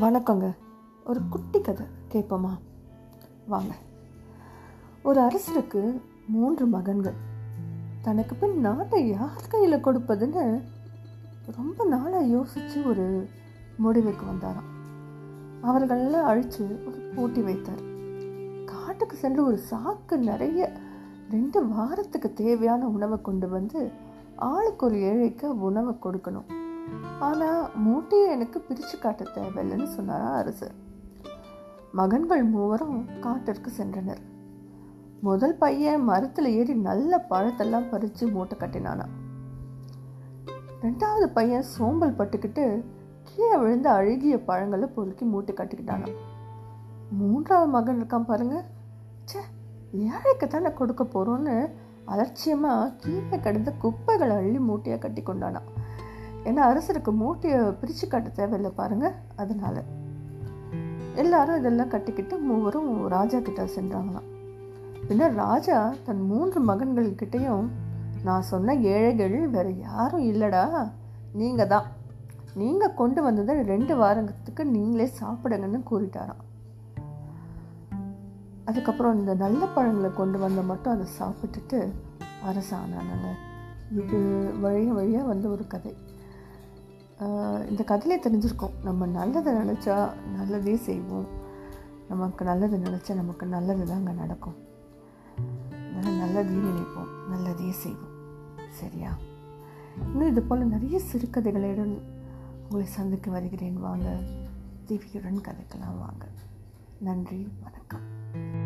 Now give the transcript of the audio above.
வணக்கங்க. ஒரு குட்டி கதை கேட்போமா? வாங்க. ஒரு அரசருக்கு மூன்று மகன்கள். தனக்கு பின் நாட்டை யார் கையில் கொடுப்பதுன்னு ரொம்ப நாளாக யோசித்து ஒரு முடிவுக்கு வந்தாராம். அவர்களெல்லாம் அழித்து ஒரு போட்டி வைத்தார். காட்டுக்கு சென்று ஒரு சாக்கு நிறைய ரெண்டு வாரத்துக்கு தேவையான உணவை கொண்டு வந்து ஆளுக்கு ஒரு ஏழைக்கு உணவை கொடுக்கணும். ஆனால் மூட்டையை எனக்கு பிரித்து காட்ட தேவையில்லைன்னு சொன்னாரா அரசர் மகன்கள் மூவரும் காட்டிற்கு சென்றனர். முதல் பையன் மரத்தில் ஏறி நல்ல பழத்தெல்லாம் பறித்து மூட்டை கட்டினானா. ரெண்டாவது பையன் சோம்பல் பட்டுக்கிட்டு கீழே விழுந்து அழுகிய பழங்களை பொறுக்கி மூட்டை கட்டிக்கிட்டானா. மூன்றாவது மகன் இருக்கான் பாருங்க. ச்சே ஏழைக்கு தானே கொடுக்க போகிறோன்னு அலட்சியமாக கீழே கிடந்த குப்பைகளை அள்ளி மூட்டையாக கட்டி கொண்டானா. ஏன்னா அரசருக்கு மூட்டையை பிரித்து காட்ட தேவையில்லை பாருங்கள் அதனால். எல்லாரும் இதெல்லாம் கட்டிக்கிட்டு மூவரும் ராஜா கிட்ட சென்றாங்களாம். பின்னர் ராஜா தன் மூன்று மகன்கள்கிட்டையும் நான் சொன்ன ஏழைகள் வேற யாரும் இல்லைடா நீங்கள் தான். நீங்கள் கொண்டு வந்ததை ரெண்டு வாரத்துக்கு நீங்களே சாப்பிடுங்கன்னு கூறிட்டாராம். அதுக்கப்புறம் இந்த நல்ல பழங்களை கொண்டு வந்த மட்டும் அதை சாப்பிட்டுட்டு அரசானானுங்க இது வழிய வழியாக வந்து ஒரு கதை. இந்த கதையிலே தெரிஞ்சிருக்கோம். நம்ம நல்லதை நினச்சா நல்லதே செய்வோம். நமக்கு நல்லது நினச்சா நமக்கு நல்லது தாங்க நடக்கும். அதனால் நல்லதே நினைப்போம். நல்லதே செய்வோம். சரியா? இன்னும் இது போல் நிறைய சிறுகதைகளுடன் உங்களை சந்திக்க வருகிறேன். வாங்க தேவியுடன் கதைக்கலாம். வாங்க. நன்றி வணக்கம்.